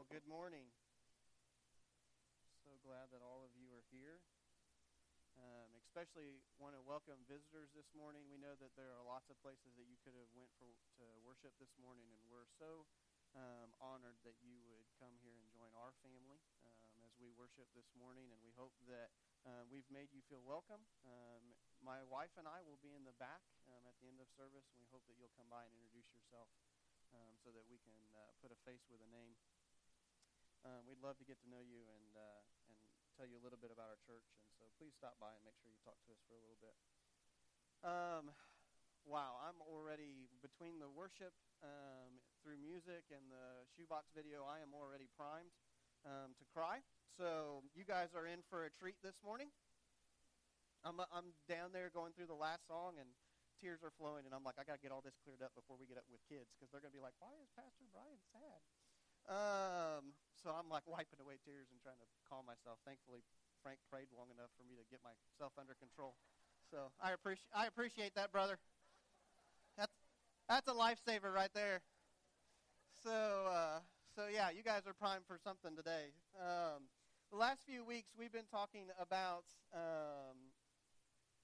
Well, good morning. So glad that all of you are here. Um, especially want to welcome visitors this morning. We know that there are lots of places that you could have went for to worship this morning, and we're so um, honored that you would come here and join our family um, as we worship this morning. And we hope that uh, we've made you feel welcome. Um, my wife and I will be in the back um, at the end of service, and we hope that you'll come by and introduce yourself so that we can uh, put a face with a name. Um, we'd love to get to know you and uh, and tell you a little bit about our church, and so please stop by and make sure you talk to us for a little bit. Um, wow, I'm already between the worship um, through music and the shoebox video. I am already primed um, to cry. So you guys are in for a treat this morning. I'm I'm down there going through the last song and tears are flowing, and I'm like, I got to get all this cleared up before we get up with kids because they're to be like, why is Pastor Brian sad? Um, so I'm like wiping away tears and trying to calm myself. Thankfully, Frank prayed long enough for me to get myself under control. So I appreciate I appreciate that, brother. That's that's a lifesaver right there. So uh, so yeah, you guys are primed for something today. Um, the last few weeks we've been talking about um,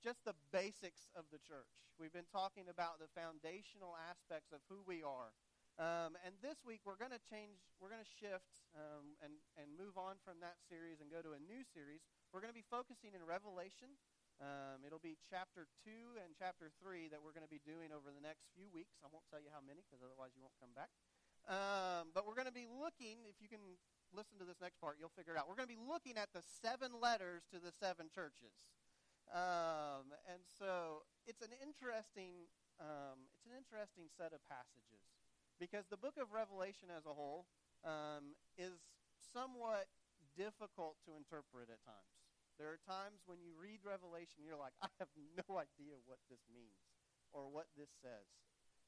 just the basics of the church. We've been talking about the foundational aspects of who we are. Um, and this week we're going to change, we're going to shift um, and, and move on from that series and go to a new series. We're going to be focusing in Revelation. Um, it'll be chapter 2 and chapter 3 that we're going to be doing over the next few weeks. I won't tell you how many because otherwise you won't come back. Um, but we're going to be looking, if you can listen to this next part, you'll figure it out. We're going to be looking at the seven letters to the seven churches. Um, and so it's an interesting um, it's an interesting set of passages because the book of Revelation as a whole um, is somewhat difficult to interpret at times. There are times when you read Revelation, you're like, I have no idea what this means or what this says.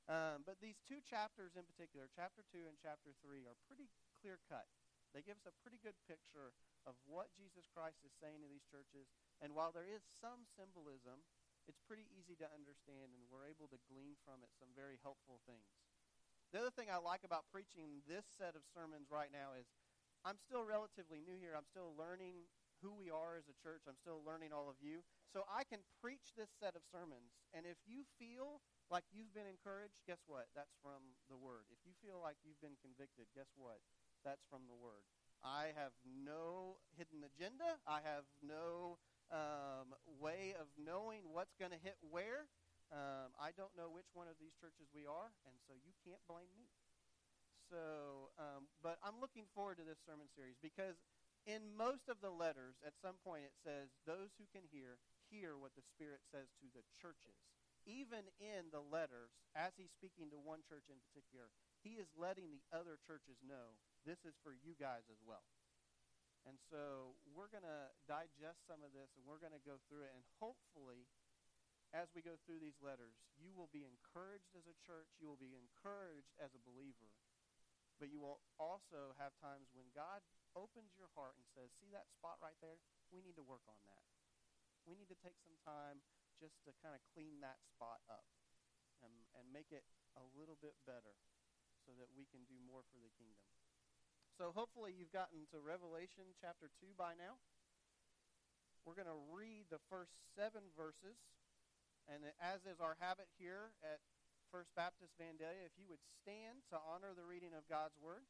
Um, but these two chapters in particular, chapter 2 and chapter 3, are pretty clear cut. They give us a pretty good picture of what Jesus Christ is saying to these churches and while there is some symbolism, it's pretty easy to understand, and we're able to glean from it some very helpful things. The other thing I like about preaching this set of sermons right now is I'm still relatively new here. I'm still learning who we are as a church. I'm still learning all of you. So I can preach this set of sermons. And if you feel like you've been encouraged, guess what? That's from the Word. If you feel like you've been convicted, guess what? That's from the Word. I have no hidden agenda. I have no um, way of knowing what's going to hit where. Um, I don't know which one of these churches we are, and so you can't blame me. So, um, but I'm looking forward to this sermon series because in most of the letters, at some point it says, Those who can hear, hear what the Spirit says to the churches. Even in the letters, as he's speaking to one church in particular, he is letting the other churches know this is for you guys as well. And so we're going to digest some of this and we're going to go through it. And hopefully, as we go through these letters, you will be encouraged as a church. You will be encouraged as a believer. But you will also have times when God opens your heart and says, See that spot right there? We need to work on that. We need to take some time just to kind of clean that spot up and, and make it a little bit better so that we can do more for the kingdom. So hopefully you've gotten to Revelation chapter 2 by now. We're going to read the first seven verses. And as is our habit here at First Baptist Vandalia, if you would stand to honor the reading of God's Word.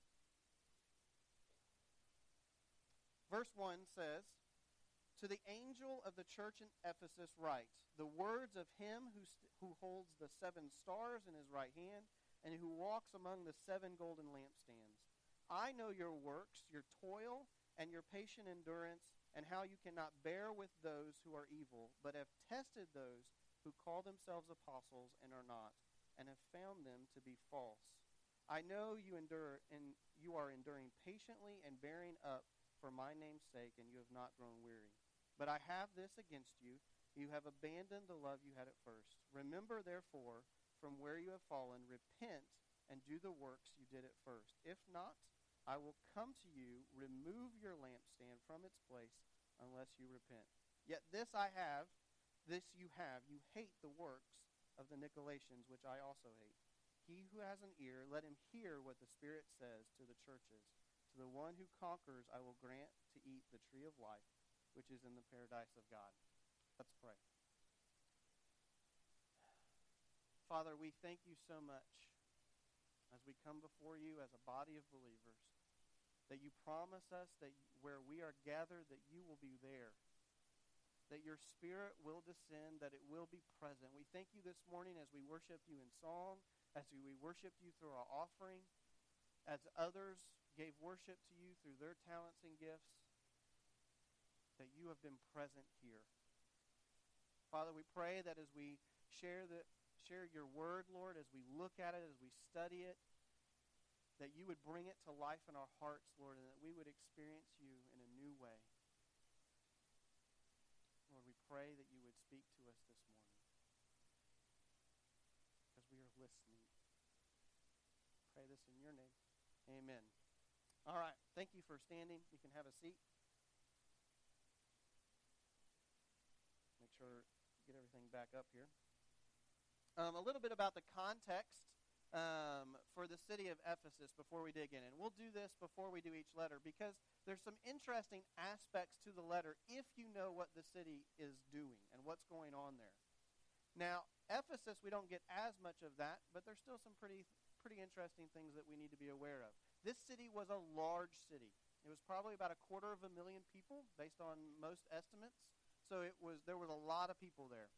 Verse 1 says, To the angel of the church in Ephesus write, The words of him who, st- who holds the seven stars in his right hand and who walks among the seven golden lampstands. I know your works, your toil, and your patient endurance, and how you cannot bear with those who are evil, but have tested those who call themselves apostles and are not, and have found them to be false. I know you endure and you are enduring patiently and bearing up for my name's sake, and you have not grown weary. But I have this against you. You have abandoned the love you had at first. Remember, therefore, from where you have fallen, repent and do the works you did at first. If not, I will come to you, remove your lampstand from its place, unless you repent. Yet this I have, this you have. You hate the works of the Nicolaitans, which I also hate. He who has an ear, let him hear what the Spirit says to the churches. To the one who conquers, I will grant to eat the tree of life, which is in the paradise of God. Let's pray. Father, we thank you so much as we come before you as a body of believers that you promise us that where we are gathered, that you will be there that your spirit will descend, that it will be present. We thank you this morning as we worship you in song, as we worship you through our offering, as others gave worship to you through their talents and gifts, that you have been present here. Father, we pray that as we share the share your word, Lord, as we look at it, as we study it, that you would bring it to life in our hearts, Lord, and that we would experience you in a new way pray that you would speak to us this morning because we are listening. Pray this in your name. Amen. All right. Thank you for standing. You can have a seat. Make sure get everything back up here. Um, a little bit about the context um, for the city of Ephesus before we dig in. And we'll do this before we do each letter because there's some interesting aspects to the letter if you know what the city is doing and what's going on there. Now, Ephesus, we don't get as much of that, but there's still some pretty pretty interesting things that we need to be aware of. This city was a large city. It was probably about a quarter of a million people based on most estimates. So it was there was a lot of people there.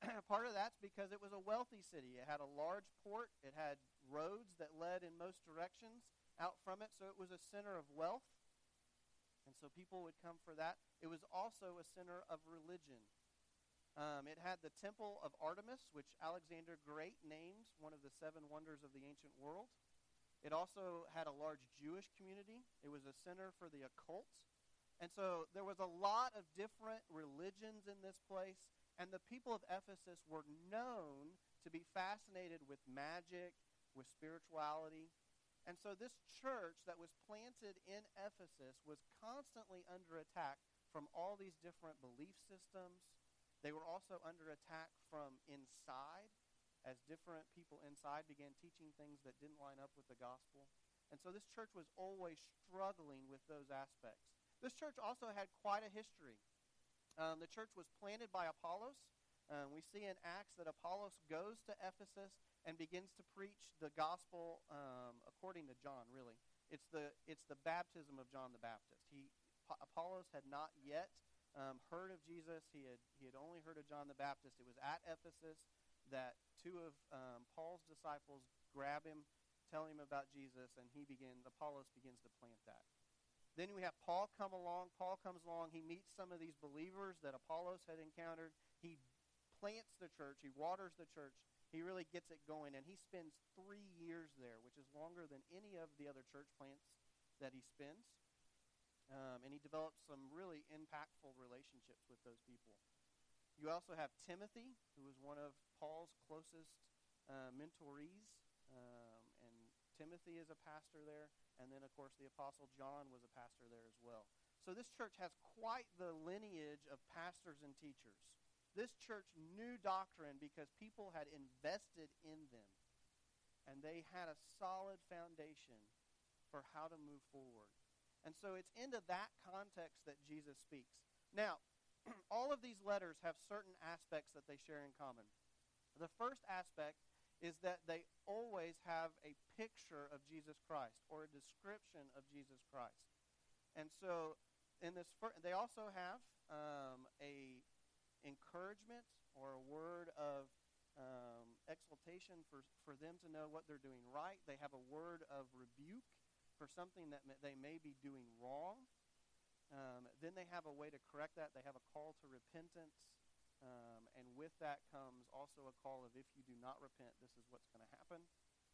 part of that's because it was a wealthy city. It had a large port. It had roads that led in most directions out from it. So it was a center of wealth. And so people would come for that. It was also a center of religion. Um, it had the Temple of Artemis, which Alexander Great named one of the seven wonders of the ancient world. It also had a large Jewish community. It was a center for the occult. And so there was a lot of different religions in this place. And the people of Ephesus were known to be fascinated with magic, with spirituality. And so this church that was planted in Ephesus was constantly under attack from all these different belief systems. They were also under attack from inside as different people inside began teaching things that didn't line up with the gospel. And so this church was always struggling with those aspects. This church also had quite a history. Um, the church was planted by Apollos. Um, we see in Acts that Apollos goes to Ephesus and begins to preach the gospel um, according to John. Really, it's the it's the baptism of John the Baptist. He Apollos had not yet um, heard of Jesus. He had he had only heard of John the Baptist. It was at Ephesus that two of um, Paul's disciples grab him, tell him about Jesus, and he begins. Apollos begins to plant that. Then we have Paul come along. Paul comes along. He meets some of these believers that Apollos had encountered. He plants the church. He waters the church. He really gets it going. And he spends three years there, which is longer than any of the other church plants that he spends. Um, and he develops some really impactful relationships with those people. You also have Timothy, who was one of Paul's closest uh, mentorees. Um, Timothy is a pastor there. And then, of course, the Apostle John was a pastor there as well. So this church has quite the lineage of pastors and teachers. This church knew doctrine because people had invested in them. And they had a solid foundation for how to move forward. And so it's into that context that Jesus speaks. Now, all of these letters have certain aspects that they share in common. The first aspect is that they always have a picture of Jesus Christ or a description of Jesus Christ. And so in this first, they also have um, a encouragement or a word of um, exaltation for, for them to know what they're doing right. They have a word of rebuke for something that they may be doing wrong. Um, then they have a way to correct that. They have a call to repentance. Um, and with that comes also a call of if you do not repent, this is what's going to happen.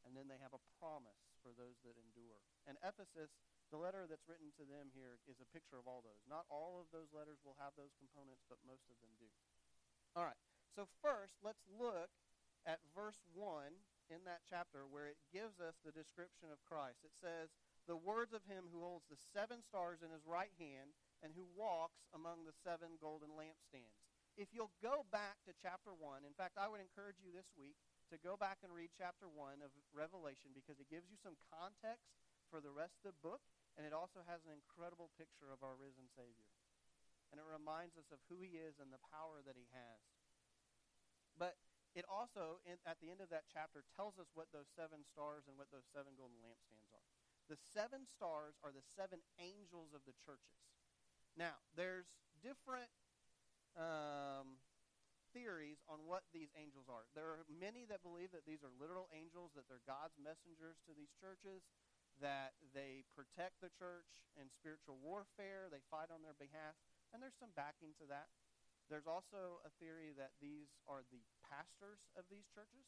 And then they have a promise for those that endure. And Ephesus, the letter that's written to them here is a picture of all those. Not all of those letters will have those components, but most of them do. All right. So first, let's look at verse 1 in that chapter where it gives us the description of Christ. It says, The words of him who holds the seven stars in his right hand and who walks among the seven golden lampstands if you'll go back to chapter 1, in fact, I would encourage you this week to go back and read chapter 1 of Revelation because it gives you some context for the rest of the book, and it also has an incredible picture of our risen Savior. And it reminds us of who he is and the power that he has. But it also, in, at the end of that chapter, tells us what those seven stars and what those seven golden lampstands are. The seven stars are the seven angels of the churches. Now, there's different um, theories on what these angels are. There are many that believe that these are literal angels, that they're God's messengers to these churches, that they protect the church in spiritual warfare, they fight on their behalf, and there's some backing to that. There's also a theory that these are the pastors of these churches.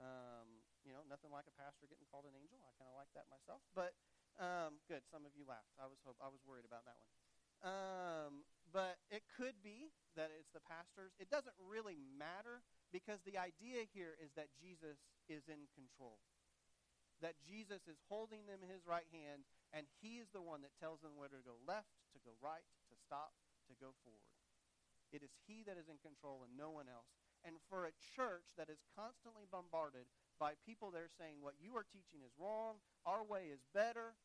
Um, you know, nothing like a pastor getting called an angel. I kind of like that myself. But um, good, some of you laughed. I was hope I was worried about that one. Um, but it could be that it's the pastors. It doesn't really matter because the idea here is that Jesus is in control. That Jesus is holding them in his right hand, and he is the one that tells them whether to go left, to go right, to stop, to go forward. It is he that is in control and no one else. And for a church that is constantly bombarded by people that are saying what you are teaching is wrong, our way is better,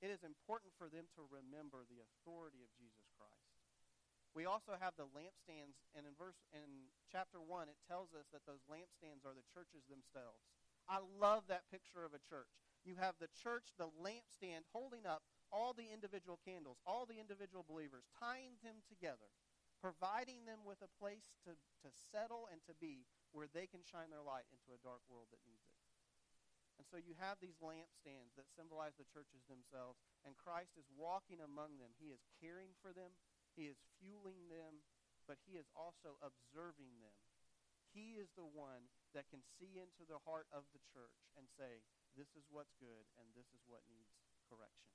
it is important for them to remember the authority of Jesus. We also have the lampstands, and in verse in chapter one, it tells us that those lampstands are the churches themselves. I love that picture of a church. You have the church, the lampstand, holding up all the individual candles, all the individual believers, tying them together, providing them with a place to, to settle and to be where they can shine their light into a dark world that needs it. And so you have these lampstands that symbolize the churches themselves, and Christ is walking among them. He is caring for them, He is fueling them, but He is also observing them. He is the one that can see into the heart of the church and say, this is what's good and this is what needs correction.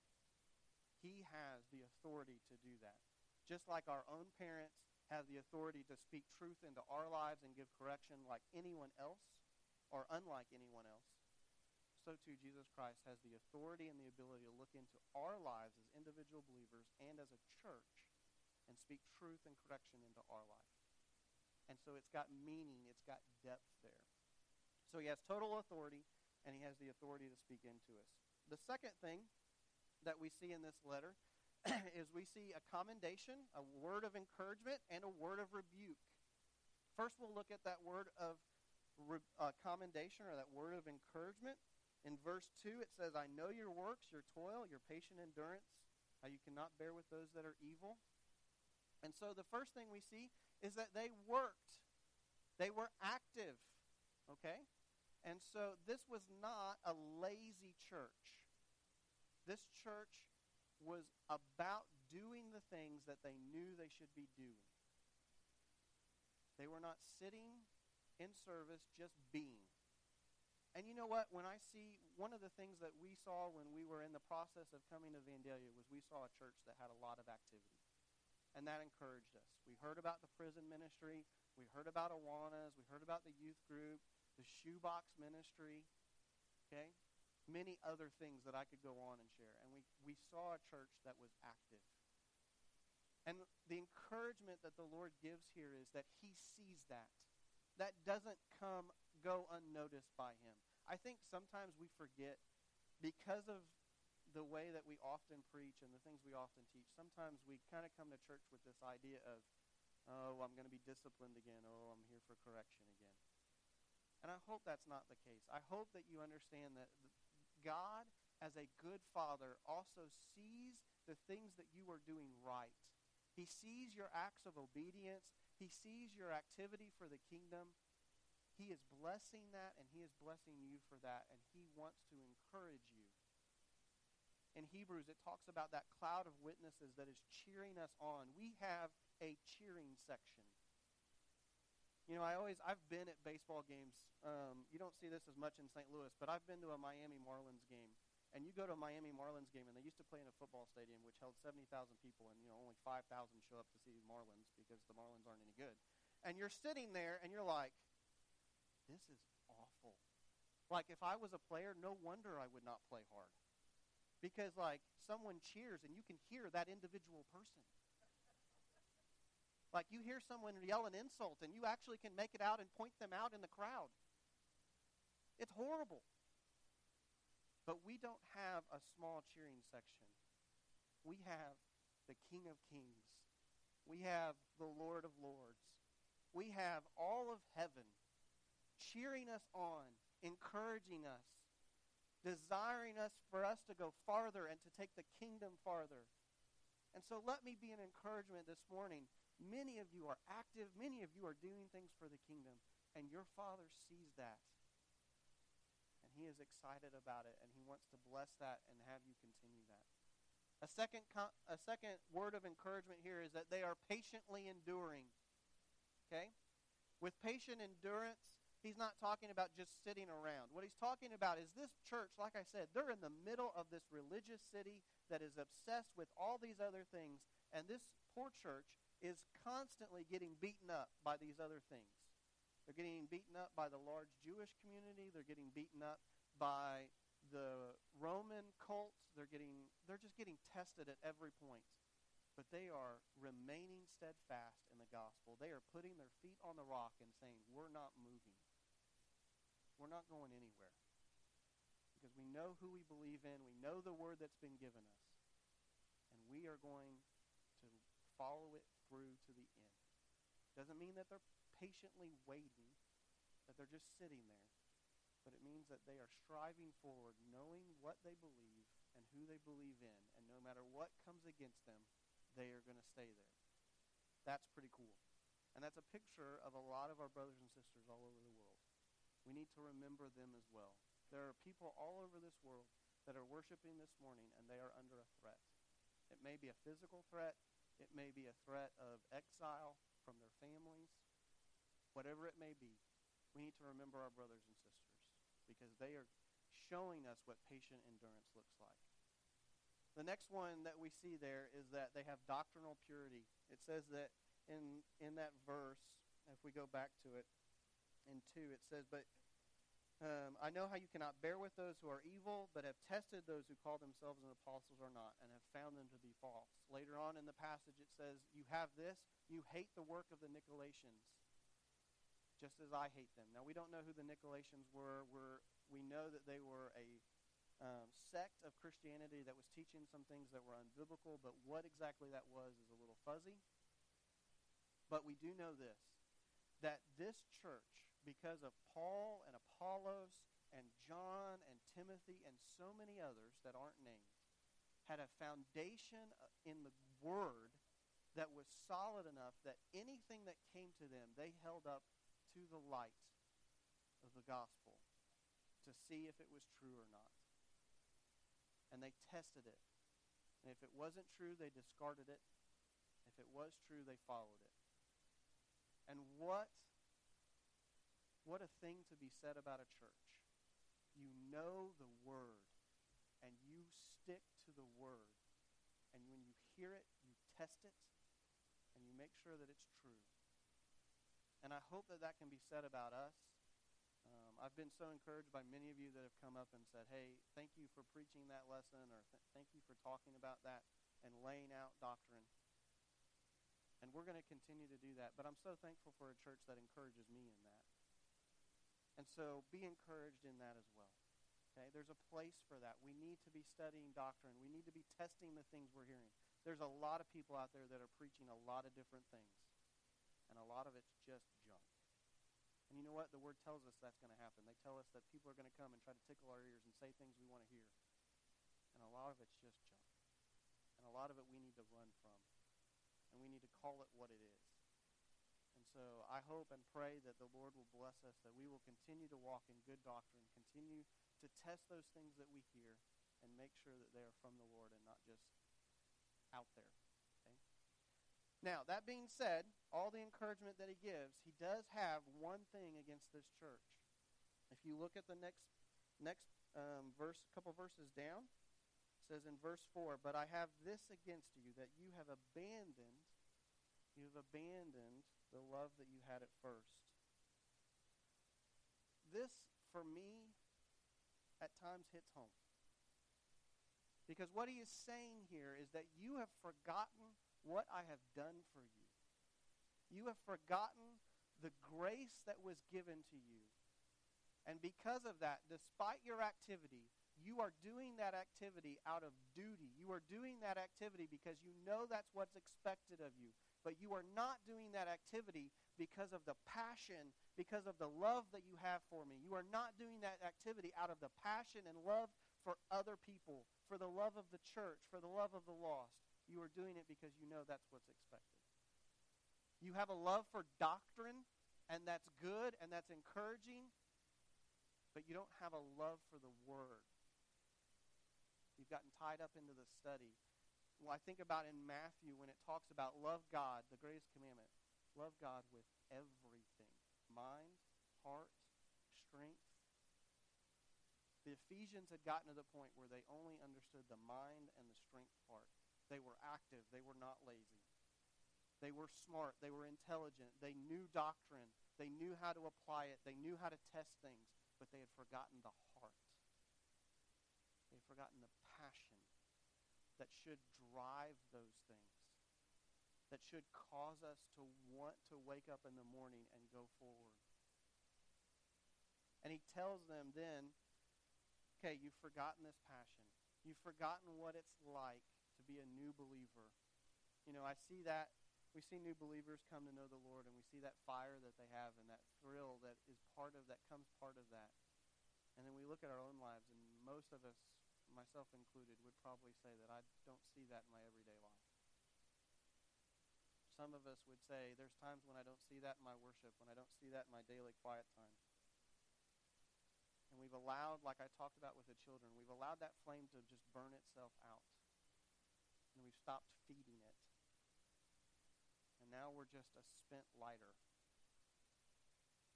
He has the authority to do that. Just like our own parents have the authority to speak truth into our lives and give correction like anyone else or unlike anyone else, so too Jesus Christ has the authority and the ability to look into our lives as individual believers and as a church and speak truth and correction into our life. And so it's got meaning, it's got depth there. So he has total authority, and he has the authority to speak into us. The second thing that we see in this letter is we see a commendation, a word of encouragement, and a word of rebuke. First, we'll look at that word of re- uh, commendation or that word of encouragement. In verse 2, it says, I know your works, your toil, your patient endurance, how you cannot bear with those that are evil. And so the first thing we see is that they worked. They were active. Okay? And so this was not a lazy church. This church was about doing the things that they knew they should be doing. They were not sitting in service, just being. And you know what? When I see one of the things that we saw when we were in the process of coming to Vandalia was we saw a church that had a lot of activity. And that encouraged us. We heard about the prison ministry. We heard about Awanas. We heard about the youth group, the shoebox ministry. Okay? Many other things that I could go on and share. And we, we saw a church that was active. And the encouragement that the Lord gives here is that he sees that. That doesn't come go unnoticed by him. I think sometimes we forget because of the way that we often preach and the things we often teach. Sometimes we kind of come to church with this idea of, oh, I'm going to be disciplined again. Oh, I'm here for correction again. And I hope that's not the case. I hope that you understand that God, as a good father, also sees the things that you are doing right. He sees your acts of obedience. He sees your activity for the kingdom. He is blessing that, and He is blessing you for that, and He wants to encourage you. In Hebrews, it talks about that cloud of witnesses that is cheering us on. We have a cheering section. You know, I always I've been at baseball games. Um, you don't see this as much in St. Louis, but I've been to a Miami Marlins game. And you go to a Miami Marlins game, and they used to play in a football stadium which held seventy thousand people, and you know only five thousand show up to see the Marlins because the Marlins aren't any good. And you're sitting there, and you're like, this is awful. Like, if I was a player, no wonder I would not play hard. Because, like, someone cheers and you can hear that individual person. Like, you hear someone yell an insult and you actually can make it out and point them out in the crowd. It's horrible. But we don't have a small cheering section. We have the King of Kings. We have the Lord of Lords. We have all of heaven cheering us on, encouraging us, desiring us for us to go farther and to take the kingdom farther. And so let me be an encouragement this morning. Many of you are active, many of you are doing things for the kingdom, and your Father sees that. And He is excited about it, and He wants to bless that and have you continue that. A second, a second word of encouragement here is that they are patiently enduring. Okay? With patient endurance, he's not talking about just sitting around. What he's talking about is this church, like I said, they're in the middle of this religious city that is obsessed with all these other things, and this poor church is constantly getting beaten up by these other things. They're getting beaten up by the large Jewish community, they're getting beaten up by the Roman cult, they're getting they're just getting tested at every point but they are remaining steadfast in the gospel. They are putting their feet on the rock and saying, We're not moving. We're not going anywhere. Because we know who we believe in, we know the word that's been given us, and we are going to follow it through to the end. Doesn't mean that they're patiently waiting, that they're just sitting there, but it means that they are striving forward, knowing what they believe and who they believe in, and no matter what comes against them, they are going to stay there. That's pretty cool. And that's a picture of a lot of our brothers and sisters all over the world. We need to remember them as well. There are people all over this world that are worshiping this morning and they are under a threat. It may be a physical threat, it may be a threat of exile from their families, whatever it may be. We need to remember our brothers and sisters because they are showing us what patient endurance looks like. The next one that we see there is that they have doctrinal purity. It says that in in that verse, if we go back to it, in 2, it says, But um, I know how you cannot bear with those who are evil, but have tested those who call themselves an apostles or not, and have found them to be false. Later on in the passage, it says, You have this, you hate the work of the Nicolaitans, just as I hate them. Now, we don't know who the Nicolaitans were. We're, we know that they were a um, sect of Christianity that was teaching some things that were unbiblical, but what exactly that was is a little fuzzy. But we do know this that this church because of Paul and Apollos and John and Timothy and so many others that aren't named, had a foundation uh, in the Word that was solid enough that anything that came to them, they held up to the light of the gospel to see if it was true or not. And they tested it. And if it wasn't true, they discarded it. If it was true, they followed it. And what what a thing to be said about a church. You know the word, and you stick to the word. And when you hear it, you test it, and you make sure that it's true. And I hope that that can be said about us. Um, I've been so encouraged by many of you that have come up and said, hey, thank you for preaching that lesson, or th- thank you for talking about that and laying out doctrine. And we're going to continue to do that. But I'm so thankful for a church that encourages me in that. And so be encouraged in that as well. Okay? There's a place for that. We need to be studying doctrine. We need to be testing the things we're hearing. There's a lot of people out there that are preaching a lot of different things. And a lot of it's just junk. And you know what? The word tells us that's going to happen. They tell us that people are going to come and try to tickle our ears and say things we want to hear. And a lot of it's just junk. And a lot of it we need to run from. And we need to call it what it is so I hope and pray that the Lord will bless us, that we will continue to walk in good doctrine, continue to test those things that we hear, and make sure that they are from the Lord and not just out there. Okay? Now, that being said, all the encouragement that he gives, he does have one thing against this church. If you look at the next next um, verse, couple verses down, it says in verse 4, But I have this against you, that you have abandoned, you have abandoned the love that you had at first. This, for me, at times hits home. Because what he is saying here is that you have forgotten what I have done for you. You have forgotten the grace that was given to you. And because of that, despite your activity, You are doing that activity out of duty. You are doing that activity because you know that's what's expected of you. But you are not doing that activity because of the passion, because of the love that you have for me. You are not doing that activity out of the passion and love for other people, for the love of the church, for the love of the lost. You are doing it because you know that's what's expected. You have a love for doctrine, and that's good and that's encouraging, but you don't have a love for the Word. You've gotten tied up into the study. Well, I think about in Matthew when it talks about love God, the greatest commandment. Love God with everything mind, heart, strength, the Ephesians had gotten to the point where they only understood the mind and the strength part. They were active. They were not lazy. They were smart. They were intelligent. They knew doctrine. They knew how to apply it. They knew how to test things, but they had forgotten the heart. They had forgotten the that should drive those things, that should cause us to want to wake up in the morning and go forward. And he tells them then okay, you've forgotten this passion. You've forgotten what it's like to be a new believer. You know, I see that. We see new believers come to know the Lord, and we see that fire that they have and that thrill that is part of that comes part of that. And then we look at our own lives, and most of us, myself included, would probably say that I don't see that in my everyday life. Some of us would say there's times when I don't see that in my worship, when I don't see that in my daily quiet time. And we've allowed, like I talked about with the children, we've allowed that flame to just burn itself out. And we've stopped feeding it. And now we're just a spent lighter.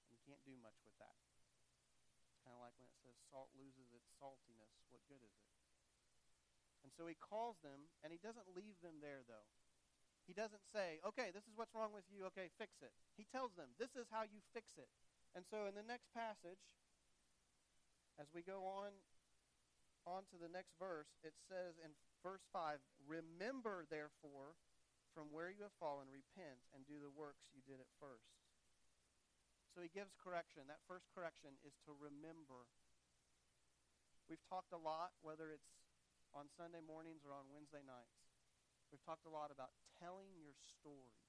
And you can't do much with that. Kind of like when it says salt loses its saltiness. What good is it? And so he calls them, and he doesn't leave them there, though. He doesn't say, okay, this is what's wrong with you. Okay, fix it. He tells them, this is how you fix it. And so in the next passage, as we go on on to the next verse, it says in verse 5, Remember, therefore, from where you have fallen, repent, and do the works you did at first. So he gives correction. That first correction is to remember. We've talked a lot, whether it's on Sunday mornings or on Wednesday nights. We've talked a lot about telling your story.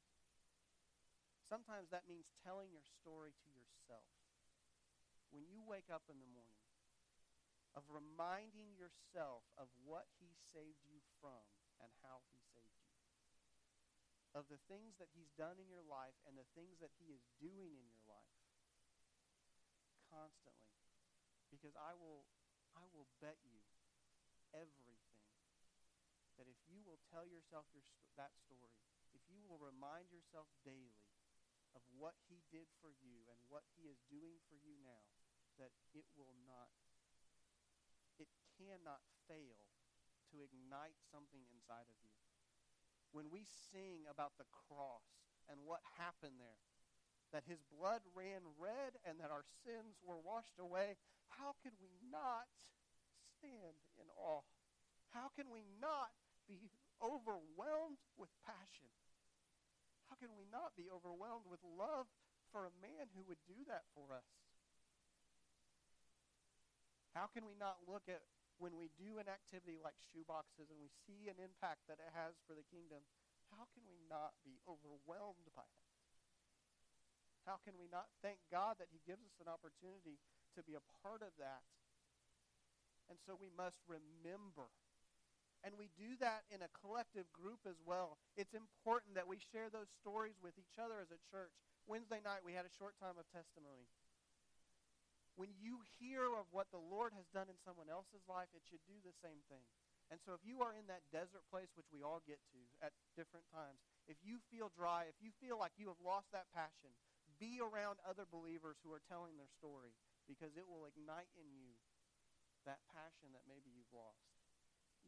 Sometimes that means telling your story to yourself. When you wake up in the morning, of reminding yourself of what he saved you from and how he saved you. Of the things that he's done in your life and the things that he is doing in your life. Constantly. Because I will I will bet you everything that if you will tell yourself your, that story, if you will remind yourself daily of what he did for you and what he is doing for you now, that it will not it cannot fail to ignite something inside of you. When we sing about the cross and what happened there, that his blood ran red and that our sins were washed away, how can we not stand in awe? How can we not be overwhelmed with passion? How can we not be overwhelmed with love for a man who would do that for us? How can we not look at when we do an activity like shoeboxes and we see an impact that it has for the kingdom, how can we not be overwhelmed by it? How can we not thank God that he gives us an opportunity to be a part of that? And so we must remember. And we do that in a collective group as well. It's important that we share those stories with each other as a church. Wednesday night, we had a short time of testimony when you hear of what the Lord has done in someone else's life, it should do the same thing. And so if you are in that desert place, which we all get to at different times, if you feel dry, if you feel like you have lost that passion, be around other believers who are telling their story because it will ignite in you that passion that maybe you've lost.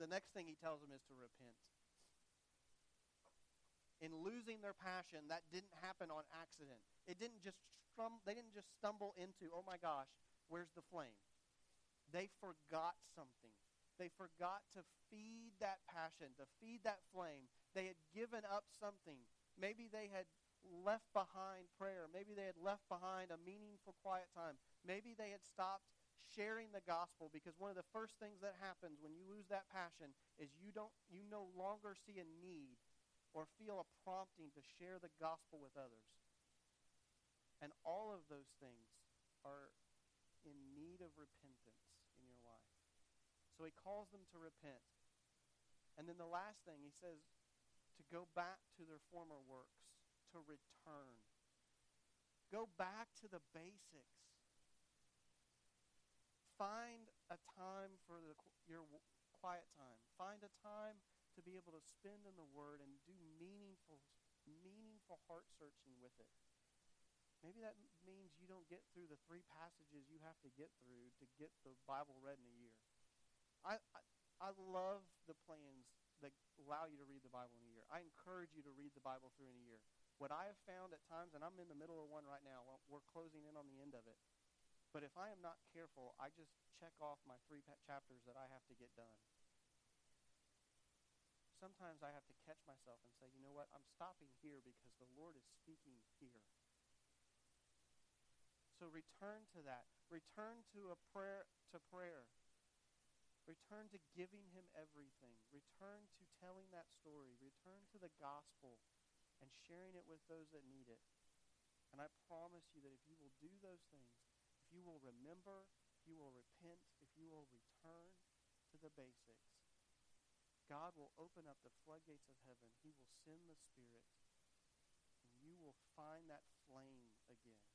The next thing he tells them is to repent. In losing their passion, that didn't happen on accident. It didn't just strum, they didn't just stumble into, oh my gosh, where's the flame? They forgot something. They forgot to feed that passion, to feed that flame. They had given up something. Maybe they had left behind prayer. Maybe they had left behind a meaningful quiet time. Maybe they had stopped sharing the gospel because one of the first things that happens when you lose that passion is you don't you no longer see a need or feel a prompting to share the gospel with others. And all of those things are in need of repentance in your life. So he calls them to repent. And then the last thing, he says to go back to their former works, to return. Go back to the basics. Find a time for the, your quiet time. Find a time to be able to spend in the Word and do meaningful, meaningful heart searching with it. Maybe that means you don't get through the three passages you have to get through to get the Bible read in a year. I, I, I love the plans that allow you to read the Bible in a year. I encourage you to read the Bible through in a year. What I have found at times, and I'm in the middle of one right now, we're closing in on the end of it. But if I am not careful, I just check off my three chapters that I have to get done. Sometimes I have to catch myself and say, you know what? I'm stopping here because the Lord is speaking here. So return to that. Return to a prayer to prayer. Return to giving him everything. Return to telling that story. Return to the gospel and sharing it with those that need it. And I promise you that if you will do those things, if you will remember, if you will repent, if you will return to the basics, God will open up the floodgates of heaven. He will send the Spirit, and you will find that flame again.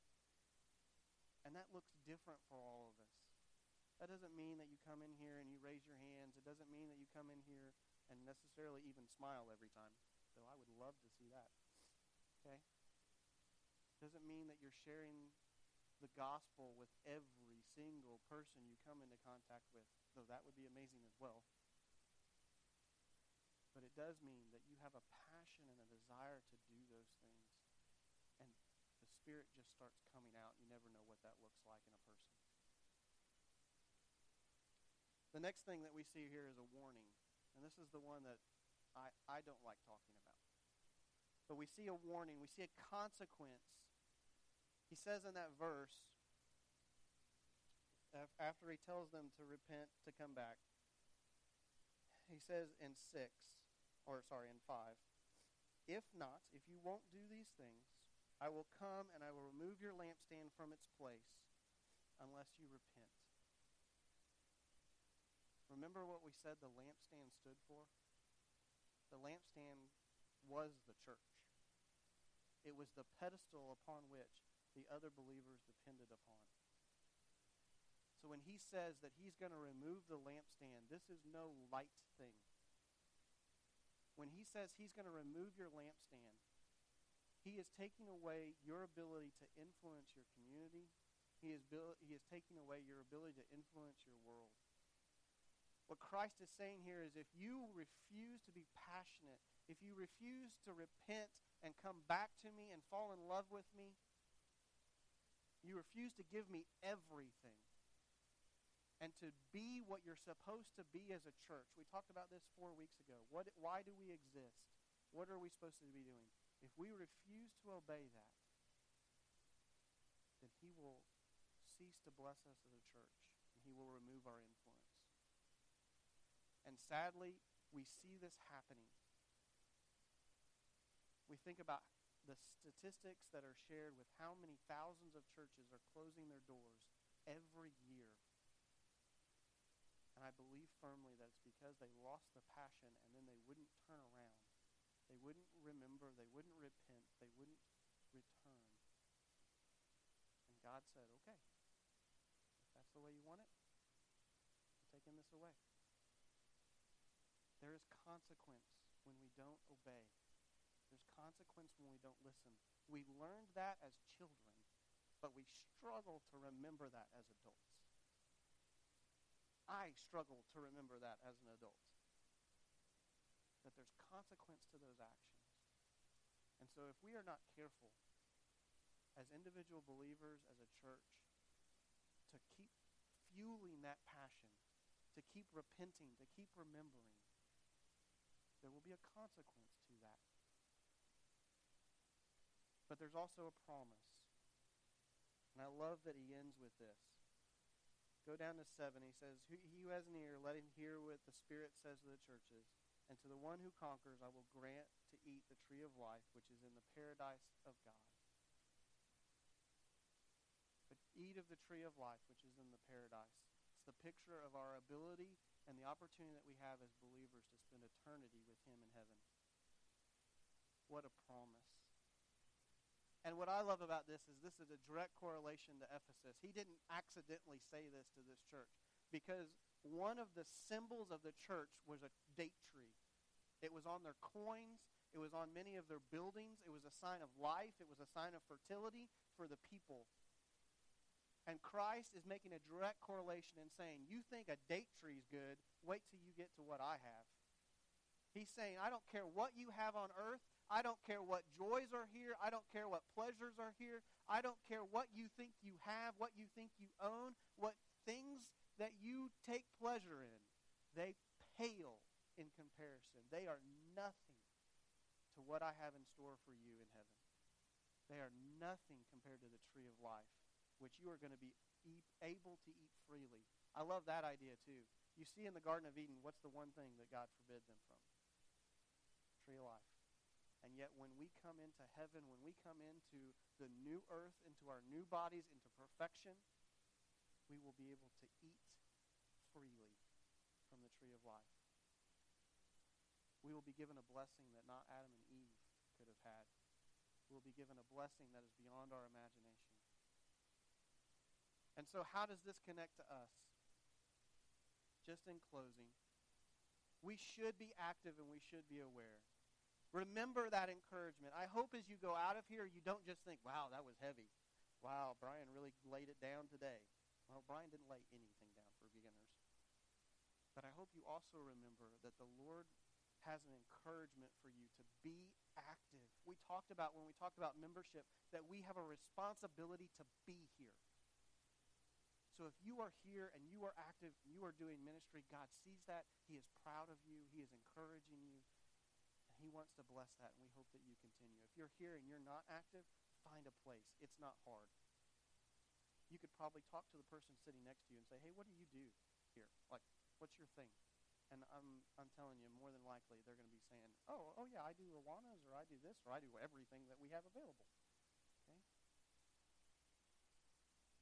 And that looks different for all of us. That doesn't mean that you come in here and you raise your hands. It doesn't mean that you come in here and necessarily even smile every time, though I would love to see that. Okay? Doesn't mean that you're sharing the gospel with every single person you come into contact with, though that would be amazing as well. But it does mean that you have a passion and a desire to do those things. And the Spirit just starts coming out. You never know what that looks like in a person. The next thing that we see here is a warning. And this is the one that I, I don't like talking about. But we see a warning, we see a consequence. He says in that verse, after he tells them to repent, to come back, he says in 6, or sorry, in 5, if not, if you won't do these things, I will come and I will remove your lampstand from its place unless you repent. Remember what we said the lampstand stood for? The lampstand was the church. It was the pedestal upon which the other believers depended upon. So when he says that he's going to remove the lampstand, this is no light thing. When he says he's going to remove your lampstand, he is taking away your ability to influence your community. He is, he is taking away your ability to influence your world. What Christ is saying here is if you refuse to be passionate, if you refuse to repent and come back to me and fall in love with me, you refuse to give me everything and to be what you're supposed to be as a church. We talked about this four weeks ago. What, why do we exist? What are we supposed to be doing? If we refuse to obey that, then he will cease to bless us as a church and he will remove our influence. And sadly, we see this happening. We think about the statistics that are shared with how many thousands of churches are closing their doors every year. And I believe firmly that it's because they lost the passion and then they wouldn't turn around. They wouldn't remember, they wouldn't repent, they wouldn't return. And God said, okay, if that's the way you want it, I'm taking this away. There is consequence when we don't obey. There's consequence when we don't listen. We learned that as children, but we struggle to remember that as adults. I struggle to remember that as an adult. That there's consequence to those actions. And so if we are not careful as individual believers, as a church, to keep fueling that passion, to keep repenting, to keep remembering, there will be a consequence to that. But there's also a promise. And I love that he ends with this. Go down to 7. He says, He who has an ear, let him hear what the Spirit says to the churches. And to the one who conquers, I will grant to eat the tree of life, which is in the paradise of God. But eat of the tree of life, which is in the paradise. It's the picture of our ability and the opportunity that we have as believers to spend eternity with Him in heaven. What a promise. And what I love about this is this is a direct correlation to Ephesus. He didn't accidentally say this to this church because one of the symbols of the church was a date tree. It was on their coins, it was on many of their buildings, it was a sign of life, it was a sign of fertility for the people. And Christ is making a direct correlation and saying, You think a date tree is good, wait till you get to what I have. He's saying, I don't care what you have on earth, I don't care what joys are here. I don't care what pleasures are here. I don't care what you think you have, what you think you own, what things that you take pleasure in. They pale in comparison. They are nothing to what I have in store for you in heaven. They are nothing compared to the tree of life, which you are going to be able to eat freely. I love that idea too. You see in the Garden of Eden, what's the one thing that God forbid them from? Tree of life. And yet, when we come into heaven, when we come into the new earth, into our new bodies, into perfection, we will be able to eat freely from the tree of life. We will be given a blessing that not Adam and Eve could have had. We will be given a blessing that is beyond our imagination. And so, how does this connect to us? Just in closing, we should be active and we should be aware. Remember that encouragement. I hope as you go out of here, you don't just think, wow, that was heavy. Wow, Brian really laid it down today. Well, Brian didn't lay anything down for beginners. But I hope you also remember that the Lord has an encouragement for you to be active. We talked about, when we talked about membership, that we have a responsibility to be here. So if you are here and you are active, you are doing ministry, God sees that. He is proud of you. He is encouraging you. And He wants to bless that, and we hope that you continue. If you're here and you're not active, find a place. It's not hard. You could probably talk to the person sitting next to you and say, hey, what do you do here? Like, what's your thing? And I'm, I'm telling you, more than likely, they're going to be saying, oh, oh yeah, I do Awanas, or I do this, or I do everything that we have available. Okay?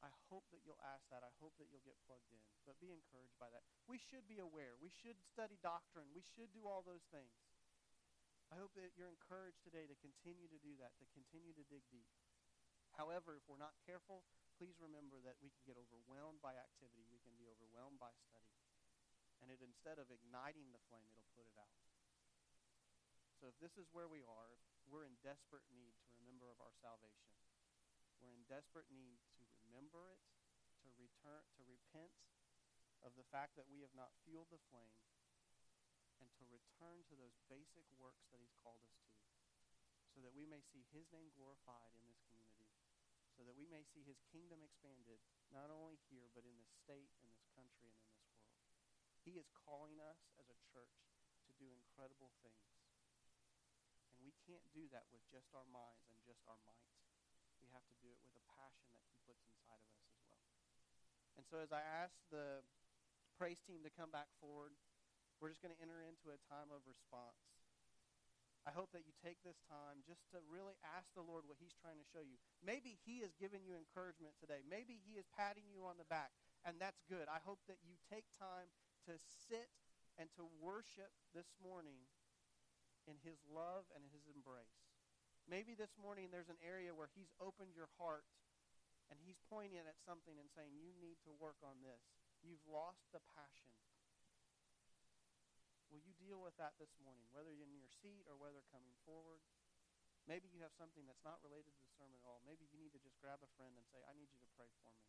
I hope that you'll ask that. I hope that you'll get plugged in. But be encouraged by that. We should be aware. We should study doctrine. We should do all those things. I hope that you're encouraged today to continue to do that, to continue to dig deep. However, if we're not careful, please remember that we can get overwhelmed by activity. We can be overwhelmed by study. And it instead of igniting the flame, it'll put it out. So if this is where we are, we're in desperate need to remember of our salvation. We're in desperate need to remember it, to return, to repent of the fact that we have not fueled the flame, and to return to those basic works that he's called us to so that we may see his name glorified in this community, so that we may see his kingdom expanded, not only here, but in this state, in this country, and in this world. He is calling us as a church to do incredible things. And we can't do that with just our minds and just our might. Have to do it with a passion that he puts inside of us as well. And so as I ask the praise team to come back forward, we're just going to enter into a time of response. I hope that you take this time just to really ask the Lord what He's trying to show you. Maybe He is giving you encouragement today. Maybe He is patting you on the back, and that's good. I hope that you take time to sit and to worship this morning in His love and His embrace. Maybe this morning there's an area where He's opened your heart and He's pointing at something and saying, You need to work on this. You've lost the passion. Will you deal with that this morning, whether you're in your seat or whether coming forward? Maybe you have something that's not related to the sermon at all. Maybe you need to just grab a friend and say, I need you to pray for me.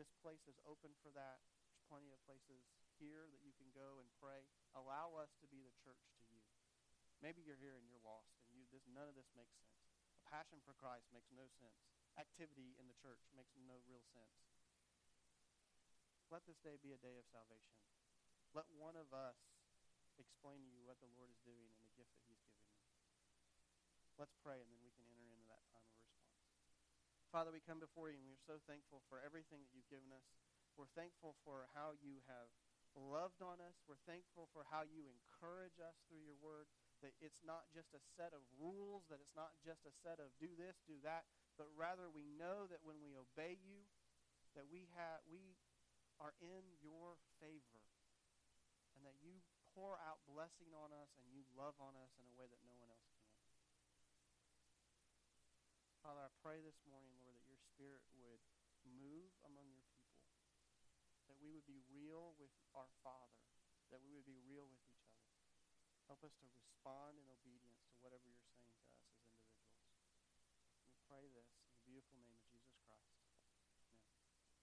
This place is open for that. There's plenty of places here that you can go and pray. Allow us to be the church to. Maybe you're here and you're lost and you this none of this makes sense. A passion for Christ makes no sense. Activity in the church makes no real sense. Let this day be a day of salvation. Let one of us explain to you what the Lord is doing and the gift that he's given you. Let's pray, and then we can enter into that time of response. Father, we come before you, and we're so thankful for everything that you've given us. We're thankful for how you have loved on us. We're thankful for how you encourage us through your word. That it's not just a set of rules, that it's not just a set of do this, do that, but rather we know that when we obey you, that we have we are in your favor. And that you pour out blessing on us and you love on us in a way that no one else can. Father, I pray this morning, Lord, that your spirit would move among your people. That we would be real with our Father. That we would be real with. Help us to respond in obedience to whatever you're saying to us as individuals. We pray this in the beautiful name.